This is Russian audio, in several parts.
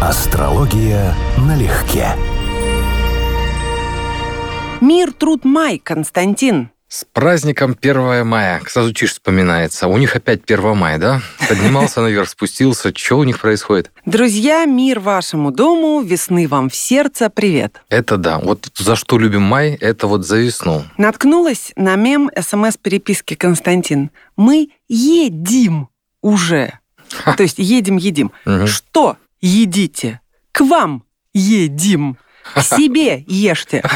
Астрология налегке. Мир, труд, май, Константин. С праздником 1 мая. Сразу чиж вспоминается. У них опять 1 мая, да? Поднимался наверх, спустился. Что у них происходит? Друзья, мир вашему дому, весны вам в сердце, привет. Это да. Вот за что любим май, это вот за весну. Наткнулась на мем СМС-переписки Константин. Мы едим уже. То есть едим-едим. Мгм. Что едите? К вам едим. Себе ешьте.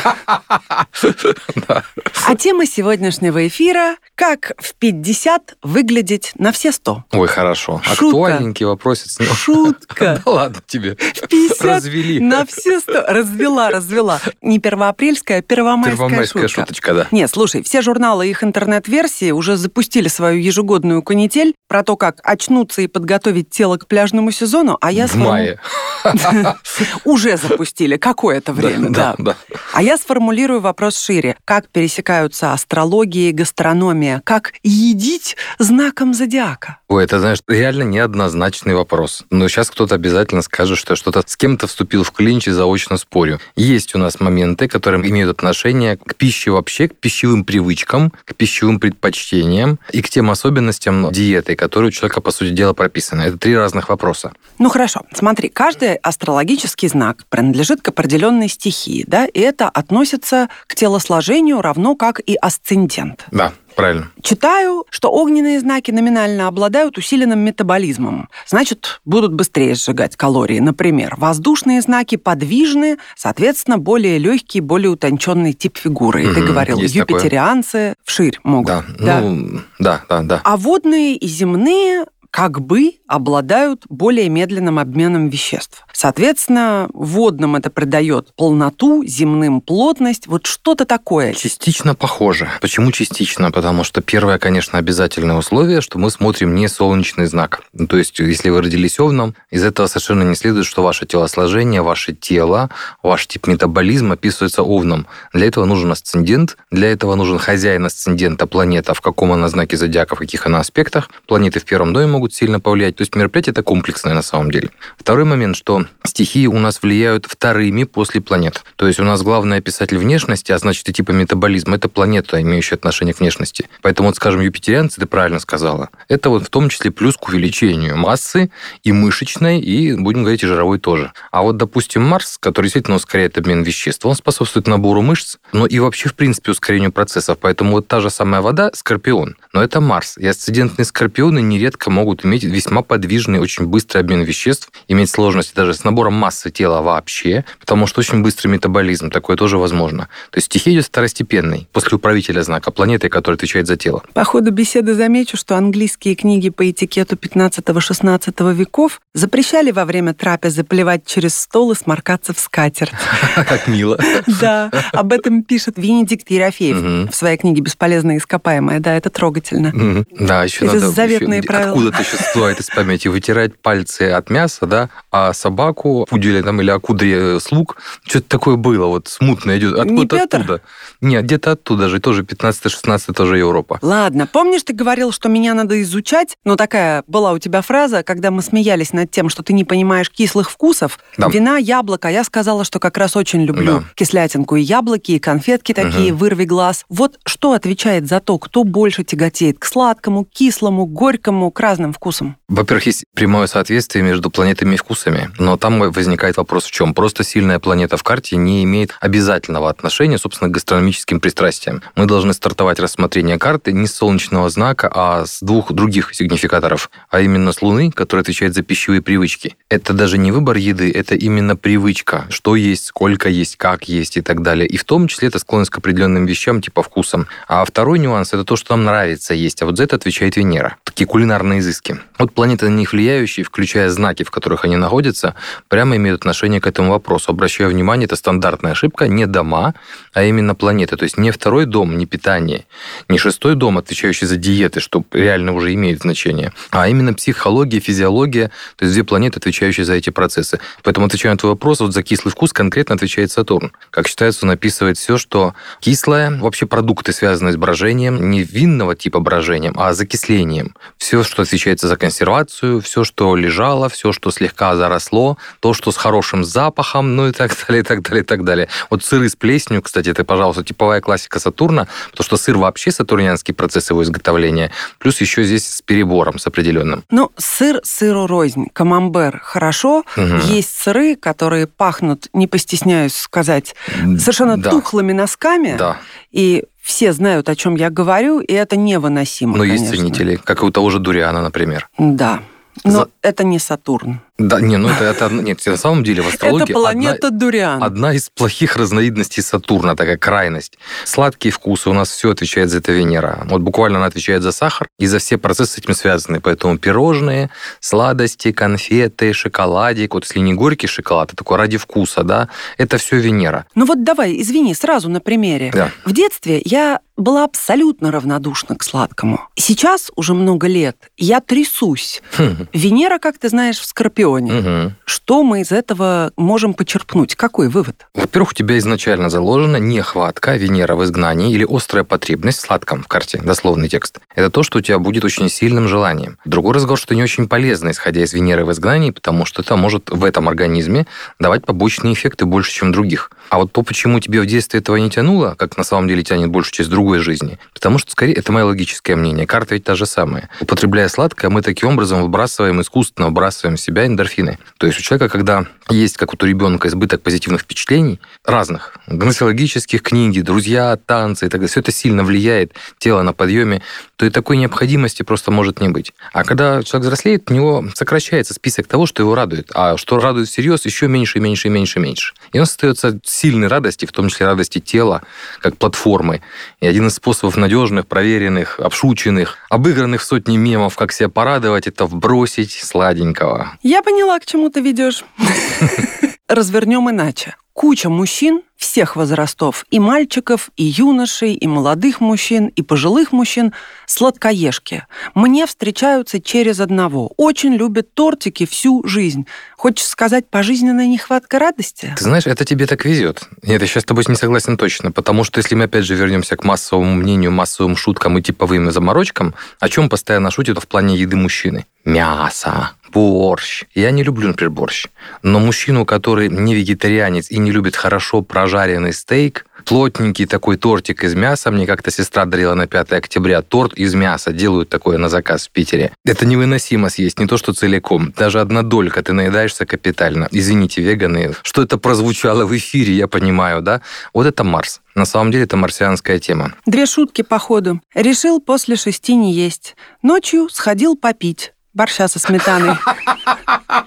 А тема сегодняшнего эфира – как в 50 выглядеть на все 100. Ой, хорошо. Шутка. Актуальненький вопросец. Ну, Шутка. Да ладно тебе. В 50 Развели. на все 100. Развела, развела. Не первоапрельская, а первомайская, Первомайская шутка. шуточка, да. Не, слушай, все журналы и их интернет-версии уже запустили свою ежегодную канитель про то, как очнуться и подготовить тело к пляжному сезону, а я В сформу- мае. уже запустили какое-то время, да. Да, да. А я сформулирую вопрос шире. Как пересекаются астрология и гастрономия? Как едить знаком зодиака? Ой, это, знаешь, реально неоднозначный вопрос. Но сейчас кто-то обязательно скажет, что что-то с кем-то вступил в клинч и заочно спорю. Есть у нас моменты, которые имеют отношение к пище вообще, к пищевым привычкам, к пищевым предпочтениям и к тем особенностям диеты, которые у человека, по сути дела, прописаны. Это три разных вопроса. Ну хорошо, смотри, каждый астрологический знак принадлежит к определенной стихии, да, и это относится к телосложению равно как и асцендент. Да, правильно. Читаю, что огненные знаки номинально обладают усиленным метаболизмом. Значит, будут быстрее сжигать калории. Например, воздушные знаки подвижны, соответственно, более легкий, более утонченный тип фигуры. И ты говорил, есть такое. юпитерианцы вширь могут. Да, Да. ну, да, да, да. А водные и земные как бы обладают более медленным обменом веществ. Соответственно, водным это придает полноту, земным плотность, вот что-то такое. Частично похоже. Почему частично? Потому что первое, конечно, обязательное условие, что мы смотрим не солнечный знак. Ну, То есть, если вы родились овном, из этого совершенно не следует, что ваше телосложение, ваше тело, ваш тип метаболизма описывается овном. Для этого нужен асцендент, для этого нужен хозяин асцендента, планета, в каком она знаке зодиака, в каких она аспектах. Планеты в первом доме могут сильно повлиять. То есть мероприятие это комплексное на самом деле. Второй момент, что стихии у нас влияют вторыми после планет. То есть у нас главный описатель внешности, а значит и типа метаболизма, это планета, имеющая отношение к внешности. Поэтому вот, скажем, юпитерианцы, ты правильно сказала, это вот в том числе плюс к увеличению массы и мышечной, и, будем говорить, и жировой тоже. А вот, допустим, Марс, который действительно ускоряет обмен веществ, он способствует набору мышц, но и вообще, в принципе, ускорению процессов. Поэтому вот та же самая вода – скорпион, но это Марс. И асцендентные скорпионы нередко могут иметь весьма подвижный, очень быстрый обмен веществ, иметь сложности даже с набором массы тела вообще, потому что очень быстрый метаболизм, такое тоже возможно. То есть стихия идет второстепенной, после управителя знака, планеты, которая отвечает за тело. По ходу беседы замечу, что английские книги по этикету 15-16 веков запрещали во время трапезы плевать через стол и сморкаться в скатерть. Как мило. Да, об этом пишет Венедикт Ерофеев в своей книге «Бесполезное ископаемое». Да, это трогательно. Да, еще надо... заветные правила. Откуда-то еще всплывает из памяти вытирать пальцы от мяса, да, а собаку, пуделя там или акудре слуг, что-то такое было, вот смутно идет. Откуда Петр? оттуда? Нет, где-то оттуда же, тоже 15-16 тоже Европа. Ладно, помнишь, ты говорил, что меня надо изучать? Ну, такая была у тебя фраза, когда мы смеялись над тем, что ты не понимаешь кислых вкусов. Да. Вина, яблоко. Я сказала, что как раз очень люблю Да. кислятинку и яблоки, и конфетки такие, вырви глаз. Вот что отвечает за то, кто больше тяготеет к сладкому, кислому, горькому, к разным вкусам? Во-первых, есть прямое соответствие между планетами и вкусами, но там возникает вопрос в чем? Просто сильная планета в карте не имеет обязательного отношения, собственно, к гастрономическим пристрастиям. Мы должны стартовать рассмотрение карты не с солнечного знака, а с двух других сигнификаторов, а именно с Луны, которая отвечает за пищевые привычки. Это даже не выбор еды, это именно привычка, что есть, сколько есть, как есть и так далее. И в том числе это склонность к определенным вещам, типа вкусам. А второй нюанс – это то, что нам нравится есть, а вот за это отвечает Венера. Такие кулинарные изыски. Вот планеты на них влияющие, включая знаки, в которых они находятся, прямо имеют отношение к этому вопросу. Обращаю внимание, это стандартная ошибка, не дома, а именно планеты. То есть не второй дом, не питание, не шестой дом, отвечающий за диеты, что реально уже имеет значение, а именно психология, физиология, то есть две планеты, отвечающие за эти процессы. Поэтому, отвечая на твой вопрос, вот за кислый вкус конкретно отвечает Сатурн. Как считается, он описывает все, что кислое, вообще продукты, связанные с брожением, не винного типа брожением, а закислением. Все, что отвечает отвечает за консервацию, все, что лежало, все, что слегка заросло, то, что с хорошим запахом, ну и так далее, и так далее, и так далее. Вот сыры с плесенью, кстати, это, пожалуйста, типовая классика Сатурна, потому что сыр вообще сатурнианский процесс его изготовления, плюс еще здесь с перебором, с определенным. Ну, сыр сыру рознь, камамбер хорошо, угу. есть сыры, которые пахнут, не постесняюсь сказать, совершенно да. тухлыми носками, да. и все знают, о чем я говорю, и это невыносимо. Но конечно. есть ценители, как и у того же дуриана, например. Да. Но За... это не Сатурн. Да, не, ну это, это нет, на самом деле в астрологии это планета одна, Дуриан. Одна из плохих разновидностей Сатурна, такая крайность. Сладкие вкусы у нас все отвечает за это Венера. Вот буквально она отвечает за сахар и за все процессы с этим связаны. Поэтому пирожные, сладости, конфеты, шоколадик. Вот если не горький шоколад, а такой ради вкуса, да, это все Венера. Ну вот давай, извини, сразу на примере. Да. В детстве я была абсолютно равнодушна к сладкому. Сейчас, уже много лет, я трясусь. Хм. Венера, как ты знаешь, в Скорпионе. Угу. Что мы из этого можем почерпнуть? Какой вывод? Во-первых, у тебя изначально заложена нехватка Венера в изгнании или острая потребность в сладком в карте, дословный текст. Это то, что у тебя будет очень сильным желанием. Другой разговор, что не очень полезно, исходя из Венеры в изгнании, потому что это может в этом организме давать побочные эффекты больше, чем других. А вот то, почему тебе в детстве этого не тянуло, как на самом деле тянет больше через другой жизни, потому что, скорее, это мое логическое мнение. Карта ведь та же самая. Употребляя сладкое, мы таким образом выбрасываем, искусственно выбрасываем в себя эндорфины. То есть у человека, когда есть, как вот у ребенка, избыток позитивных впечатлений, разных, гносеологических, книги, друзья, танцы и так далее, все это сильно влияет, тело на подъеме, то и такой необходимости просто может не быть. А когда человек взрослеет, у него сокращается список того, что его радует. А что радует всерьез, еще меньше, меньше, меньше, меньше. И он остается сильной радости, в том числе радости тела, как платформы. И один из способов надежных, проверенных, обшученных, обыгранных сотни мемов, как себя порадовать, это вбросить сладенького. Я поняла, к чему ты ведешь. Развернем иначе. Куча мужчин всех возрастов, и мальчиков, и юношей, и молодых мужчин, и пожилых мужчин, сладкоежки. Мне встречаются через одного. Очень любят тортики всю жизнь. Хочешь сказать, пожизненная нехватка радости? Ты знаешь, это тебе так везет. Нет, я сейчас с тобой не согласен точно, потому что если мы опять же вернемся к массовому мнению, массовым шуткам и типовым заморочкам, о чем постоянно шутят в плане еды мужчины? Мясо, борщ. Я не люблю, например, борщ. Но мужчину, который не вегетарианец и не любит хорошо прожаренный стейк, плотненький такой тортик из мяса. Мне как-то сестра дарила на 5 октября торт из мяса. Делают такое на заказ в Питере. Это невыносимо съесть, не то что целиком. Даже одна долька, ты наедаешься капитально. Извините, веганы, что это прозвучало в эфире, я понимаю, да? Вот это Марс. На самом деле это марсианская тема. Две шутки по ходу. Решил после шести не есть. Ночью сходил попить борща со сметаной.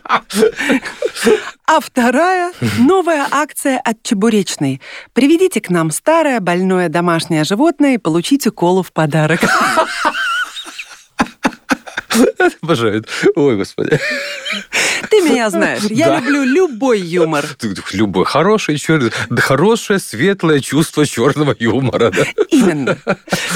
А вторая – новая акция от Чебуречной. Приведите к нам старое больное домашнее животное и получите колу в подарок. Обожаю. Ой, господи. Ты меня знаешь. Я да. люблю любой юмор. Любой. Хороший, черный, хорошее, светлое чувство черного юмора. Да? Именно.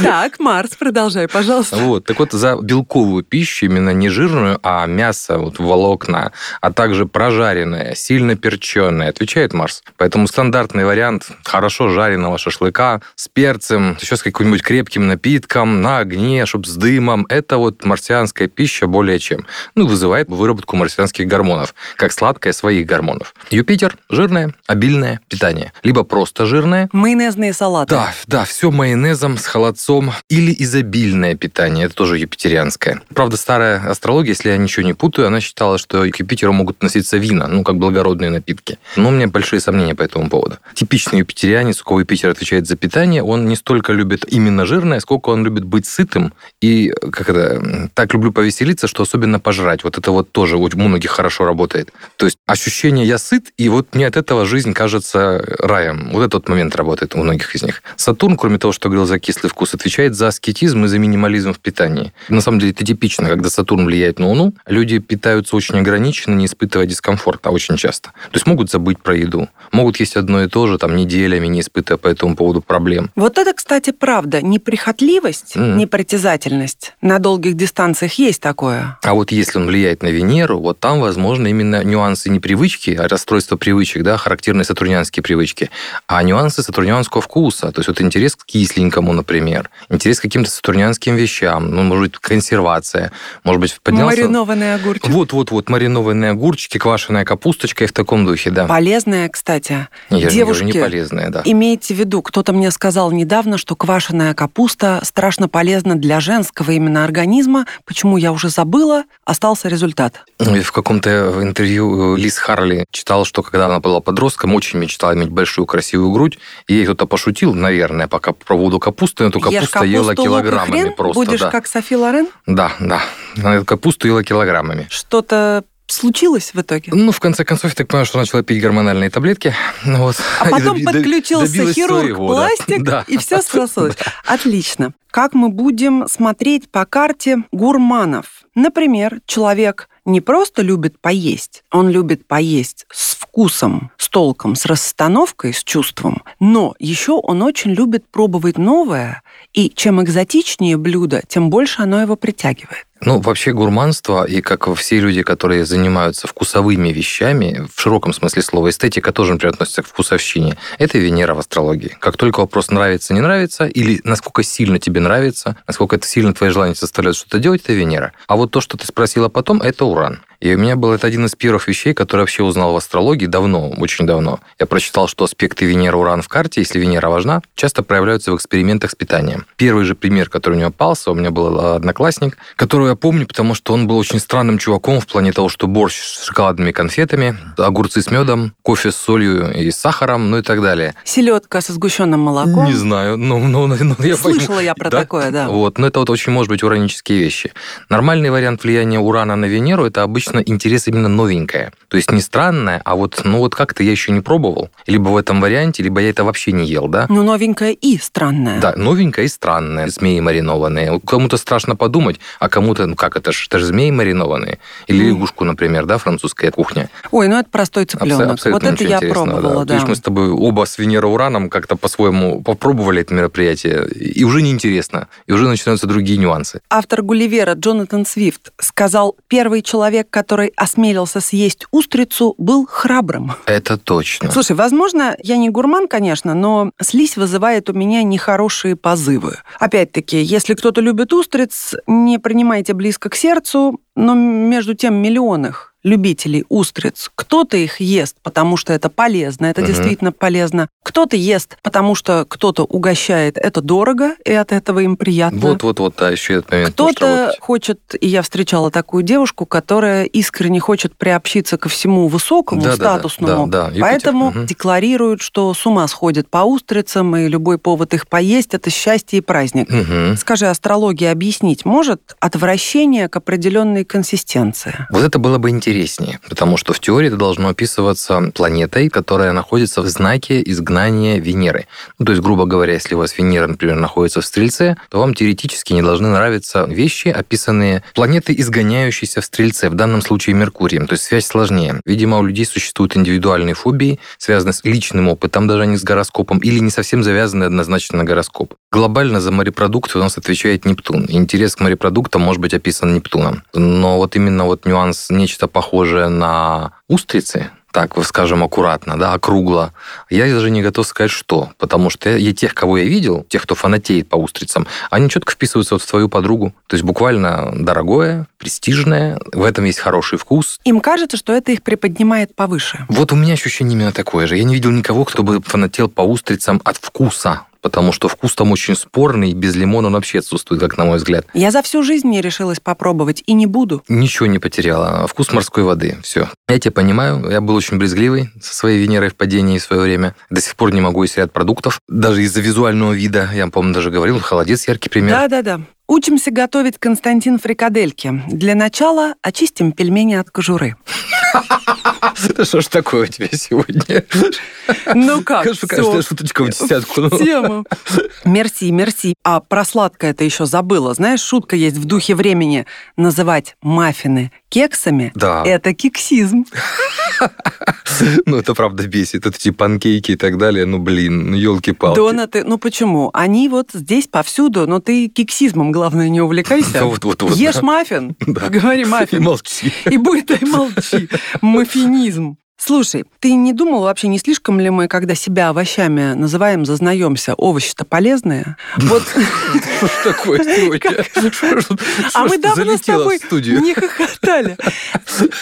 Так, Марс, продолжай, пожалуйста. Вот. Так вот, за белковую пищу, именно не жирную, а мясо, вот волокна, а также прожаренное, сильно перченое, отвечает Марс. Поэтому стандартный вариант хорошо жареного шашлыка с перцем, еще с каким-нибудь крепким напитком, на огне, чтобы с дымом, это вот марсианская пища более чем. Ну, вызывает выработку марсианских гормонов, как сладкое своих гормонов. Юпитер – жирное, обильное питание. Либо просто жирное. Майонезные салаты. Да, да, все майонезом с холодцом. Или изобильное питание, это тоже юпитерианское. Правда, старая астрология, если я ничего не путаю, она считала, что к Юпитеру могут относиться вина, ну, как благородные напитки. Но у меня большие сомнения по этому поводу. Типичный юпитерианец, у кого Юпитер отвечает за питание, он не столько любит именно жирное, сколько он любит быть сытым и, как это, так люблю повеселиться, что особенно пожрать. Вот это вот тоже у многих хорошо работает. То есть ощущение «я сыт», и вот мне от этого жизнь кажется раем. Вот этот момент работает у многих из них. Сатурн, кроме того, что говорил за кислый вкус, отвечает за аскетизм и за минимализм в питании. На самом деле это типично, когда Сатурн влияет на Луну, люди питаются очень ограниченно, не испытывая дискомфорта очень часто. То есть могут забыть про еду, могут есть одно и то же там неделями, не испытывая по этому поводу проблем. Вот это, кстати, правда. Неприхотливость, mm. непритязательность на долгих дистанциях есть такое. А вот если он влияет на Венеру, вот там возможно именно нюансы не привычки, а расстройство привычек, да, характерные сатурнианские привычки, а нюансы сатурнианского вкуса. То есть вот интерес к кисленькому, например, интерес к каким-то сатурнианским вещам, ну, может быть, консервация, может быть, поднялся... Маринованные огурчики. Вот-вот-вот, маринованные огурчики, квашеная капусточка и в таком духе, да. Полезная, кстати. Я Девушки, не полезная, да. Имейте в виду, кто-то мне сказал недавно, что квашеная капуста страшно полезна для женского именно организма. Почему я уже забыла, остался результат. Ну, в каком-то интервью Лиз Харли читал, что когда она была подростком, очень мечтала иметь большую красивую грудь, и ей кто-то пошутил, наверное, пока по поводу капусты, эту капусту ела килограммами просто. Будешь да. как Софи Лорен? Да, да. Она эту капусту ела килограммами. Что-то случилось в итоге? Ну, в конце концов, я так понял, что начала пить гормональные таблетки. Вот. А потом доби- подключился хирург, своего, пластик, да. и все срослось. Отлично. Как мы будем смотреть по карте гурманов? Например, человек не просто любит поесть, он любит поесть вкусом, с толком, с расстановкой, с чувством, но еще он очень любит пробовать новое, и чем экзотичнее блюдо, тем больше оно его притягивает. Ну, вообще гурманство, и как все люди, которые занимаются вкусовыми вещами, в широком смысле слова, эстетика тоже, например, к вкусовщине, это Венера в астрологии. Как только вопрос нравится, не нравится, или насколько сильно тебе нравится, насколько это сильно твои желания составляют что-то делать, это Венера. А вот то, что ты спросила потом, это Уран. И у меня был это один из первых вещей, которые вообще узнал в астрологии давно, очень давно. Я прочитал, что аспекты Венера-Уран в карте, если Венера важна, часто проявляются в экспериментах с питанием. Первый же пример, который у него пался, у меня был одноклассник, которого я помню, потому что он был очень странным чуваком в плане того, что борщ с шоколадными конфетами, огурцы с медом, кофе с солью и сахаром, ну и так далее. Селедка со сгущенным молоком. Не знаю, но, но, но я Слышала пойму. я про да? такое, да. Вот, но это вот очень может быть уранические вещи. Нормальный вариант влияния Урана на Венеру это обычно обычно интерес именно новенькое. То есть не странное, а вот, ну вот как-то я еще не пробовал. Либо в этом варианте, либо я это вообще не ел, да? Ну, новенькое и странное. Да, новенькое и странное. Змеи маринованные. Кому-то страшно подумать, а кому-то, ну как это же, это же змеи маринованные. Или лягушку, например, да, французская кухня. Ой, ну это простой цыпленок. Абсолютно вот это я пробовала, да. да. Есть мы с тобой оба с Венера-Ураном как-то по-своему попробовали это мероприятие, и уже неинтересно, и уже начинаются другие нюансы. Автор Гулливера Джонатан Свифт сказал, первый человек, который осмелился съесть устрицу, был храбрым. Это точно. Слушай, возможно, я не гурман, конечно, но слизь вызывает у меня нехорошие позывы. Опять-таки, если кто-то любит устриц, не принимайте близко к сердцу, но между тем миллионах любителей устриц. Кто-то их ест, потому что это полезно, это угу. действительно полезно. Кто-то ест, потому что кто-то угощает, это дорого, и от этого им приятно. Вот-вот-вот, да, еще этот момент. Кто-то хочет, и я встречала такую девушку, которая искренне хочет приобщиться ко всему высокому, да, статусному, да, да, да. поэтому угу. декларируют, что с ума сходит по устрицам, и любой повод их поесть – это счастье и праздник. Угу. Скажи, астрология объяснить может отвращение к определенной консистенции? Вот это было бы интересно интереснее, потому что в теории это должно описываться планетой, которая находится в знаке изгнания Венеры. Ну, то есть, грубо говоря, если у вас Венера, например, находится в Стрельце, то вам теоретически не должны нравиться вещи, описанные планетой, изгоняющейся в Стрельце, в данном случае Меркурием. То есть связь сложнее. Видимо, у людей существуют индивидуальные фобии, связанные с личным опытом, даже не с гороскопом, или не совсем завязанные однозначно на гороскоп. Глобально за морепродукты у нас отвечает Нептун. интерес к морепродуктам может быть описан Нептуном. Но вот именно вот нюанс нечто похожее на устрицы, так скажем, аккуратно, да, округло. Я даже не готов сказать, что. Потому что я, тех, кого я видел, тех, кто фанатеет по устрицам, они четко вписываются вот в твою подругу. То есть буквально дорогое, престижное, в этом есть хороший вкус. Им кажется, что это их приподнимает повыше. Вот у меня ощущение именно такое же. Я не видел никого, кто бы фанател по устрицам от вкуса потому что вкус там очень спорный, и без лимона он вообще отсутствует, как на мой взгляд. Я за всю жизнь не решилась попробовать и не буду. Ничего не потеряла. Вкус морской воды. Все. Я тебя понимаю. Я был очень брезгливый со своей Венерой в падении в свое время. До сих пор не могу есть ряд продуктов. Даже из-за визуального вида. Я, по-моему, даже говорил, холодец яркий пример. Да-да-да. Учимся готовить Константин фрикадельки. Для начала очистим пельмени от кожуры. Да что ж такое у тебя сегодня? Ну как, Конечно, каждая шуточка в десятку. Тему. Мерси, мерси. А про сладкое это еще забыла. Знаешь, шутка есть в духе времени. Называть маффины кексами Да. – это кексизм. Ну, это правда бесит. Это эти панкейки и так далее. Ну, блин, ну, елки-палки. Донаты, ну почему? Они вот здесь повсюду, но ты кексизмом, главное, не увлекайся. Вот-вот-вот, Ешь да. маффин, Да. говори И маффин. молчи. И будет и молчи. Маффинизм. Слушай, ты не думал вообще, не слишком ли мы, когда себя овощами называем, зазнаемся, овощи-то полезные? Вот, Что такое а мы давно с тобой не хохотали.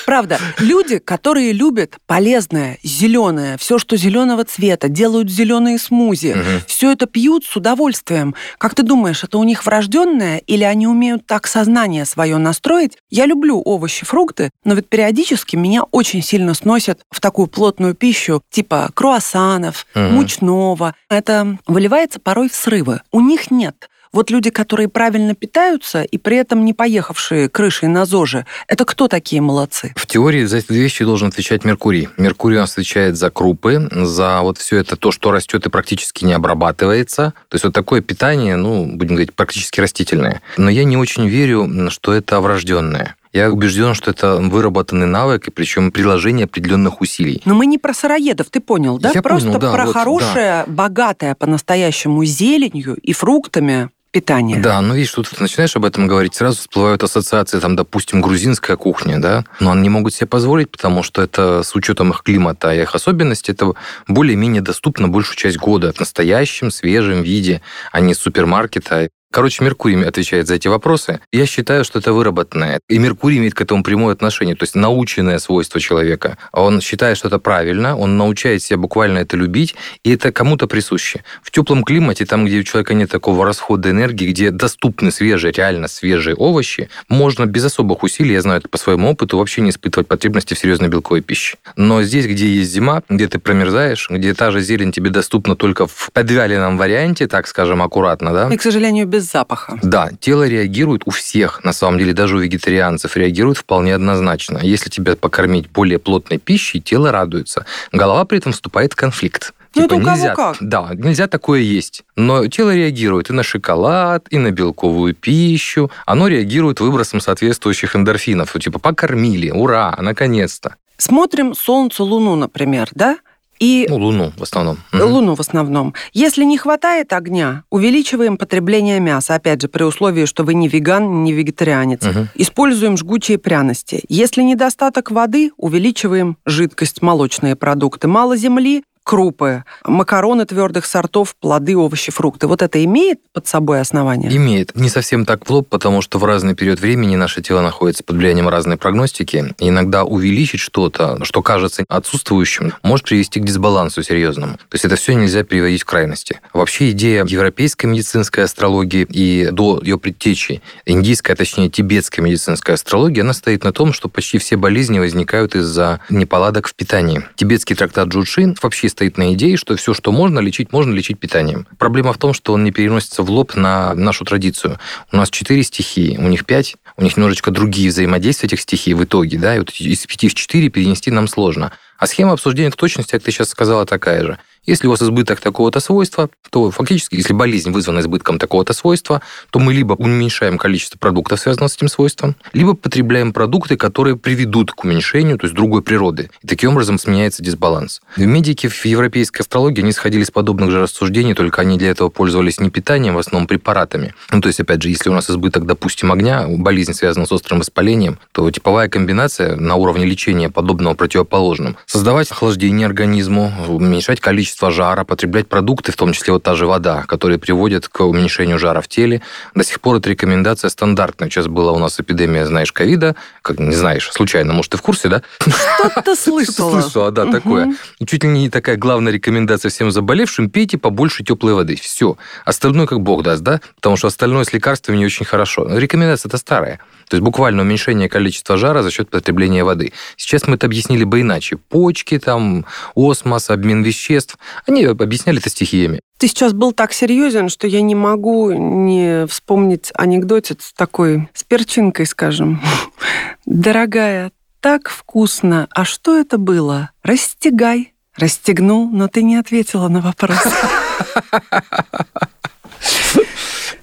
Правда, люди, которые любят полезное, зеленое, все, что зеленого цвета, делают зеленые смузи, все это пьют с удовольствием. Как ты думаешь, это у них врожденное или они умеют так сознание свое настроить? Я люблю овощи, фрукты, но ведь периодически меня очень сильно сносят в такую плотную пищу, типа круассанов, Мгм. мучного. Это выливается порой в срывы. У них нет. Вот люди, которые правильно питаются и при этом не поехавшие крышей на ЗОЖе, это кто такие молодцы? В теории за эти вещи должен отвечать Меркурий. Меркурий у нас отвечает за крупы, за вот все это то, что растет и практически не обрабатывается. То есть вот такое питание, ну, будем говорить, практически растительное. Но я не очень верю, что это врожденное. Я убежден, что это выработанный навык, и причем приложение определенных усилий. Но мы не про сыроедов, ты понял, да? Я Просто понял, да, про вот, хорошее, богатое по-настоящему зеленью и фруктами питание. Да, но видишь, тут ты начинаешь об этом говорить, сразу всплывают ассоциации, там, допустим, грузинская кухня, да, но они не могут себе позволить, потому что это с учетом их климата и их особенностей, это более-менее доступно большую часть года в настоящем, свежем виде, а не супермаркета. Короче, Меркурий отвечает за эти вопросы. Я считаю, что это выработанное. И Меркурий имеет к этому прямое отношение, то есть наученное свойство человека. Он считает, что это правильно, он научает себя буквально это любить, и это кому-то присуще. В теплом климате, там, где у человека нет такого расхода энергии, где доступны свежие, реально свежие овощи, можно без особых усилий, я знаю это по своему опыту, вообще не испытывать потребности в серьезной белковой пище. Но здесь, где есть зима, где ты промерзаешь, где та же зелень тебе доступна только в подвяленном варианте, так скажем, аккуратно, да? И, к сожалению, без запаха. Да, тело реагирует у всех, на самом деле, даже у вегетарианцев реагирует вполне однозначно. Если тебя покормить более плотной пищей, тело радуется. Голова при этом вступает в конфликт. Ну, Типа, это у кого нельзя, как. Да, нельзя такое есть. Но тело реагирует и на шоколад, и на белковую пищу. Оно реагирует выбросом соответствующих эндорфинов. Типа, покормили, ура, наконец-то. Смотрим Солнце, Луну, например, да? И Ну, Луну в основном. Луну в основном. Если не хватает огня, увеличиваем потребление мяса, опять же, при условии, что вы не веган, не вегетарианец. Мгм. Используем жгучие пряности. Если недостаток воды, увеличиваем жидкость, молочные продукты. Мало земли, крупы, макароны твердых сортов, плоды, овощи, фрукты. Вот это имеет под собой основание? Имеет. Не совсем так в лоб, потому что в разный период времени наше тело находится под влиянием разной прогностики. И иногда увеличить что-то, что кажется отсутствующим, может привести к дисбалансу серьезному. То есть это все нельзя переводить в крайности. Вообще идея европейской медицинской астрологии и до ее предтечи индийская, точнее тибетская медицинская астрология, она стоит на том, что почти все болезни возникают из-за неполадок в питании. Тибетский трактат Джудшин вообще стоит на идее, что все, что можно лечить, можно лечить питанием. Проблема в том, что он не переносится в лоб на нашу традицию. У нас четыре стихии, у них пять, у них немножечко другие взаимодействия этих стихий в итоге, да, и вот из пяти в четыре перенести нам сложно. А схема обсуждения точности, как ты сейчас сказала, такая же. Если у вас избыток такого-то свойства, то фактически, если болезнь вызвана избытком такого-то свойства, то мы либо уменьшаем количество продуктов, связанных с этим свойством, либо потребляем продукты, которые приведут к уменьшению, то есть другой природы. И таким образом сменяется дисбаланс. Медики в европейской астрологии, они сходили с подобных же рассуждений, только они для этого пользовались не питанием, в основном препаратами. Ну, то есть, опять же, если у нас избыток, допустим, огня, болезнь связана с острым воспалением, то типовая комбинация на уровне лечения подобного противоположным. Создавать охлаждение организму, уменьшать количество жара, потреблять продукты, в том числе вот та же вода, которые приводят к уменьшению жара в теле. До сих пор эта рекомендация стандартная. Сейчас была у нас эпидемия, знаешь, ковида, как не знаешь, случайно, может, ты в курсе, да? Что-то слышала. Слышала, да, такое. Чуть ли не такая главная рекомендация всем заболевшим, пейте побольше теплой воды. Все. Остальное как бог даст, да? Потому что остальное с лекарствами не очень хорошо. Рекомендация-то старая. То есть буквально уменьшение количества жара за счет потребления воды. Сейчас мы это объяснили бы иначе. Почки, там, осмос, обмен веществ. Они объясняли это стихиями. Ты сейчас был так серьезен, что я не могу не вспомнить анекдотец такой с перчинкой, скажем. Дорогая, так вкусно. А что это было? Расстегай. Расстегнул, но ты не ответила на вопрос.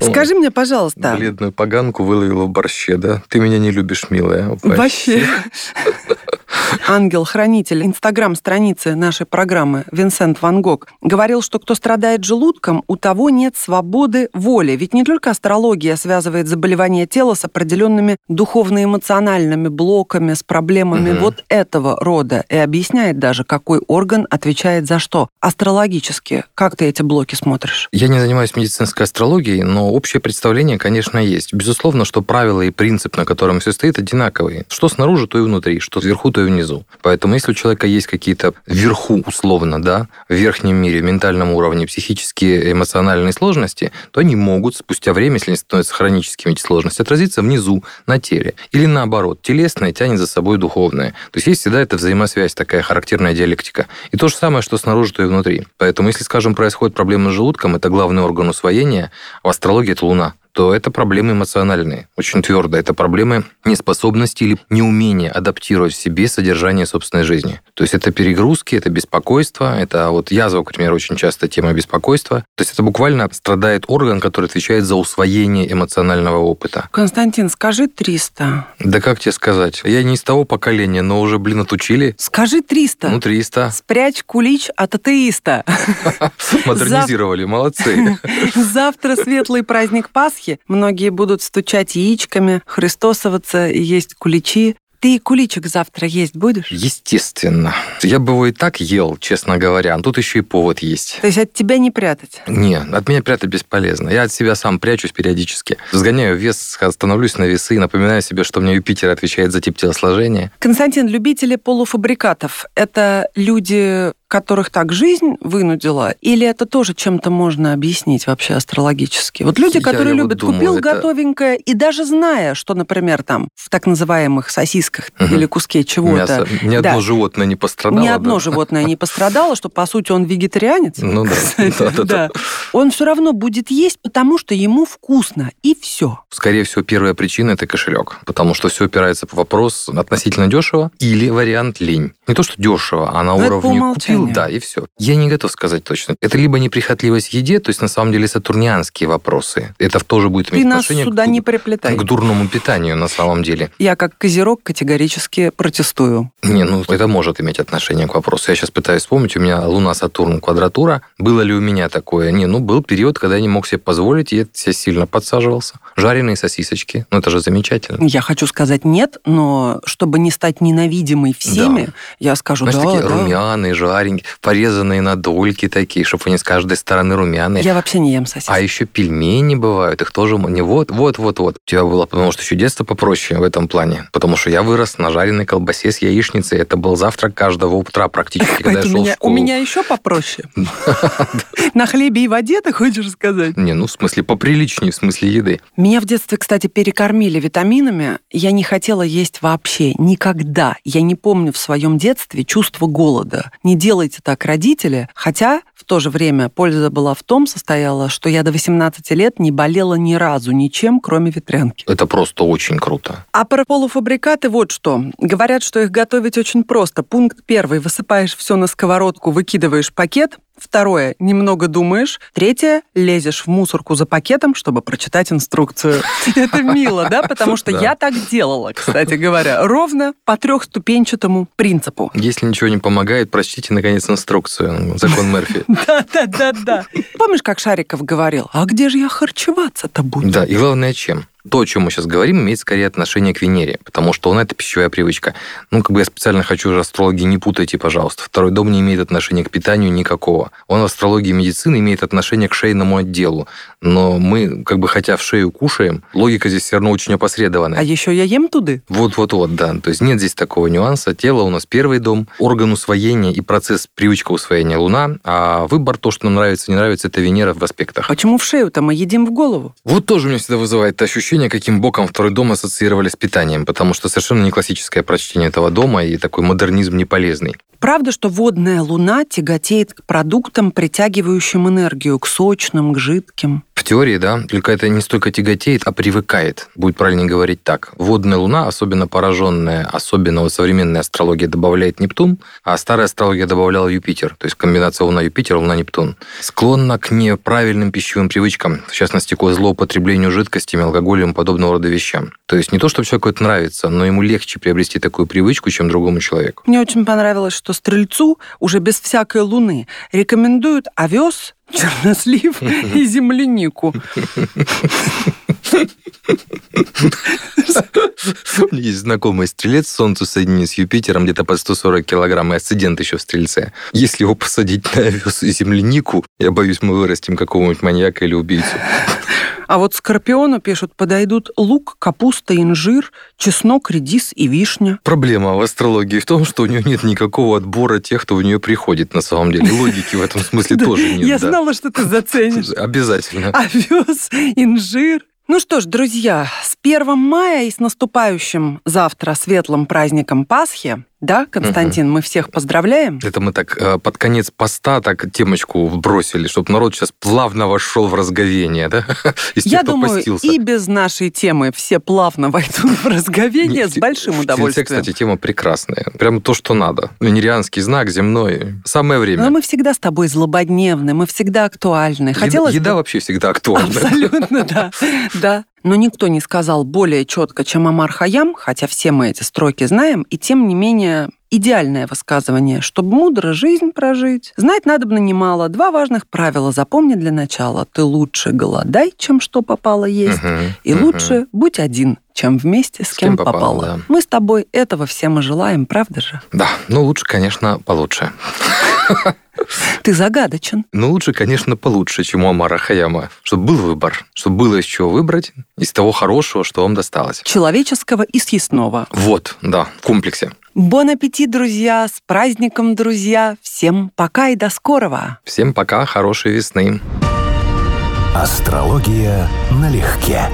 Скажи мне, пожалуйста. Бледную поганку выловила в борще, да? Ты меня не любишь, милая. Вообще. Ангел-хранитель инстаграм-страницы нашей программы Винсент Ван Гог говорил, что кто страдает желудком, у того нет свободы воли. Ведь не только астрология связывает заболевания тела с определенными духовно-эмоциональными блоками, с проблемами угу. вот этого рода и объясняет даже, какой орган отвечает за что. Астрологически, как ты эти блоки смотришь? Я не занимаюсь медицинской астрологией, но общее представление, конечно, есть. Безусловно, что правила и принцип, на котором все стоит, одинаковые. Что снаружи, то и внутри, что сверху, то и внизу. Поэтому если у человека есть какие-то вверху, условно, да, в верхнем мире, ментальном уровне, психические, эмоциональные сложности, то они могут спустя время, если они становятся хроническими, эти сложности, отразиться внизу, на теле. Или наоборот, телесное тянет за собой духовное. То есть есть всегда эта взаимосвязь, такая характерная диалектика. И то же самое, что снаружи, то и внутри. Поэтому если, скажем, происходит проблема с желудком, это главный орган усвоения, в астрологии это Луна то это проблемы эмоциональные, очень твердо. Это проблемы неспособности или неумения адаптировать в себе содержание собственной жизни. То есть это перегрузки, это беспокойство, это вот язва, к примеру, очень часто тема беспокойства. То есть это буквально страдает орган, который отвечает за усвоение эмоционального опыта. Константин, скажи 300. Да как тебе сказать? Я не из того поколения, но уже, блин, отучили. Скажи 300. Ну, 300. Спрячь кулич от атеиста. Модернизировали, молодцы. Завтра светлый праздник Пасхи Пасхи многие будут стучать яичками, христосоваться и есть куличи. Ты куличик завтра есть будешь? Естественно. Я бы его и так ел, честно говоря. А тут еще и повод есть. То есть от тебя не прятать? Не, от меня прятать бесполезно. Я от себя сам прячусь периодически. Сгоняю вес, становлюсь на весы, напоминаю себе, что мне Юпитер отвечает за тип телосложения. Константин, любители полуфабрикатов – это люди которых так жизнь вынудила, или это тоже чем-то можно объяснить вообще астрологически? Вот люди, которые я любят, вот думаю, купил это... готовенькое, и даже зная, что, например, там в так называемых сосисках угу. или куске чего-то... Ни да, одно животное не пострадало. Ни одно животное не пострадало, что, по сути, он вегетарианец. Ну да. да. Он все равно будет есть, потому что ему вкусно, и все. Скорее всего, первая причина – это кошелек, потому что все опирается в вопрос относительно дешево или вариант лень. Не то, что дешево, а на уровне купил, да, и все. Я не готов сказать точно. Это либо неприхотливость в еде, то есть на самом деле сатурнианские вопросы. Это тоже будет иметь Ты отношение нас сюда к, не приплетай. к дурному питанию на самом деле. Я как козерог категорически протестую. Не, ну это может иметь отношение к вопросу. Я сейчас пытаюсь вспомнить, у меня Луна-Сатурн квадратура. Было ли у меня такое? Не, ну был период, когда я не мог себе позволить, и я себе сильно подсаживался. Жареные сосисочки, ну это же замечательно. Я хочу сказать нет, но чтобы не стать ненавидимой всеми, да. я скажу Знаешь, да, такие да. румяные, жаренькие, порезанные на дольки такие, чтобы они с каждой стороны румяные. Я вообще не ем сосиски. А еще пельмени бывают, их тоже не вот, вот, вот, вот. У тебя было, потому что еще детство попроще в этом плане. Потому что я вырос на жареной колбасе с яичницей. Это был завтрак каждого утра практически, когда я шел в школу. У меня еще попроще. На хлебе и воде, ты хочешь сказать? Не, ну в смысле поприличнее, в смысле еды. Меня в детстве, кстати, перекормили витаминами. Я не хотела есть вообще никогда. Я не помню в своем детстве чувство голода. Не делайте так, родители. Хотя в то же время польза была в том, состояла, что я до 18 лет не болела ни разу ничем, кроме ветрянки. Это просто очень круто. А про полуфабрикаты вот что. Говорят, что их готовить очень просто. Пункт первый. Высыпаешь все на сковородку, выкидываешь пакет, Второе, немного думаешь. Третье, лезешь в мусорку за пакетом, чтобы прочитать инструкцию. Это мило, да? Потому что я так делала, кстати говоря. Ровно по трехступенчатому принципу. Если ничего не помогает, прочтите, наконец, инструкцию. Закон Мерфи. Да-да-да-да. Помнишь, как Шариков говорил, а где же я харчеваться-то буду? Да, и главное, чем? То, о чем мы сейчас говорим, имеет скорее отношение к Венере, потому что он это пищевая привычка. Ну, как бы я специально хочу астрологи, не путайте, пожалуйста. Второй дом не имеет отношения к питанию никакого. Он в астрологии медицины имеет отношение к шейному отделу. Но мы, как бы хотя в шею кушаем, логика здесь все равно очень опосредованная. А еще я ем туды? Вот-вот-вот, да. То есть нет здесь такого нюанса. Тело у нас первый дом, орган усвоения и процесс привычка усвоения Луна, а выбор, то, что нам нравится, не нравится, это Венера в аспектах. Почему в шею-то мы едим в голову? Вот тоже у меня всегда вызывает ощущение, ощущение, каким боком второй дом ассоциировали с питанием, потому что совершенно не классическое прочтение этого дома и такой модернизм не полезный. Правда, что водная луна тяготеет к продуктам, притягивающим энергию, к сочным, к жидким? В теории, да, только это не столько тяготеет, а привыкает. Будет правильнее говорить так. Водная луна, особенно пораженная, особенно вот современная астрология добавляет Нептун, а старая астрология добавляла Юпитер. То есть комбинация Луна-Юпитер, Луна-Нептун. Склонна к неправильным пищевым привычкам, в частности, к злоупотреблению жидкостями, алкоголем и подобного рода вещам. То есть не то, что человеку это нравится, но ему легче приобрести такую привычку, чем другому человеку. Мне очень понравилось, что стрельцу уже без всякой луны рекомендуют овес, чернослив и землянику. Есть знакомый стрелец, Солнцу соединен с Юпитером, где-то под 140 килограмм, и асцендент еще в стрельце. Если его посадить на овес и землянику, я боюсь, мы вырастим какого-нибудь маньяка или убийцу. А вот скорпиону пишут, подойдут лук, капуста, инжир, чеснок, редис и вишня. Проблема в астрологии в том, что у нее нет никакого отбора тех, кто в нее приходит на самом деле. Логики в этом смысле тоже нет. Я знала, что ты заценишь. Обязательно. Овес, инжир, ну что ж, друзья, с 1 мая и с наступающим завтра светлым праздником Пасхи да, Константин, угу. мы всех поздравляем. Это мы так э, под конец поста так темочку вбросили, чтобы народ сейчас плавно вошел в разговение, да? Из Я тех, думаю, постился. и без нашей темы все плавно войдут в разговение с большим удовольствием. кстати, тема прекрасная. Прямо то, что надо. Венерианский знак земной. Самое время. Но мы всегда с тобой злободневны, мы всегда актуальны. Хотелось еда, бы... вообще всегда актуальна. Абсолютно, да. Да. Но никто не сказал более четко, чем Амар Хаям, хотя все мы эти строки знаем, и тем не менее идеальное высказывание. Чтобы мудро жизнь прожить, знать надо бы немало. Два важных правила запомни для начала. Ты лучше голодай, чем что попало есть, угу, и угу. лучше будь один, чем вместе с, с кем, кем попало. попало. Да. Мы с тобой этого всем и желаем, правда же? Да, ну лучше, конечно, получше. Ты загадочен. Ну, лучше, конечно, получше, чем у Амара Хаяма. Чтобы был выбор, чтобы было из чего выбрать, из того хорошего, что вам досталось. Человеческого и съестного. Вот, да, в комплексе. Бон аппетит, друзья! С праздником, друзья! Всем пока и до скорого! Всем пока, хорошей весны! Астрология налегке.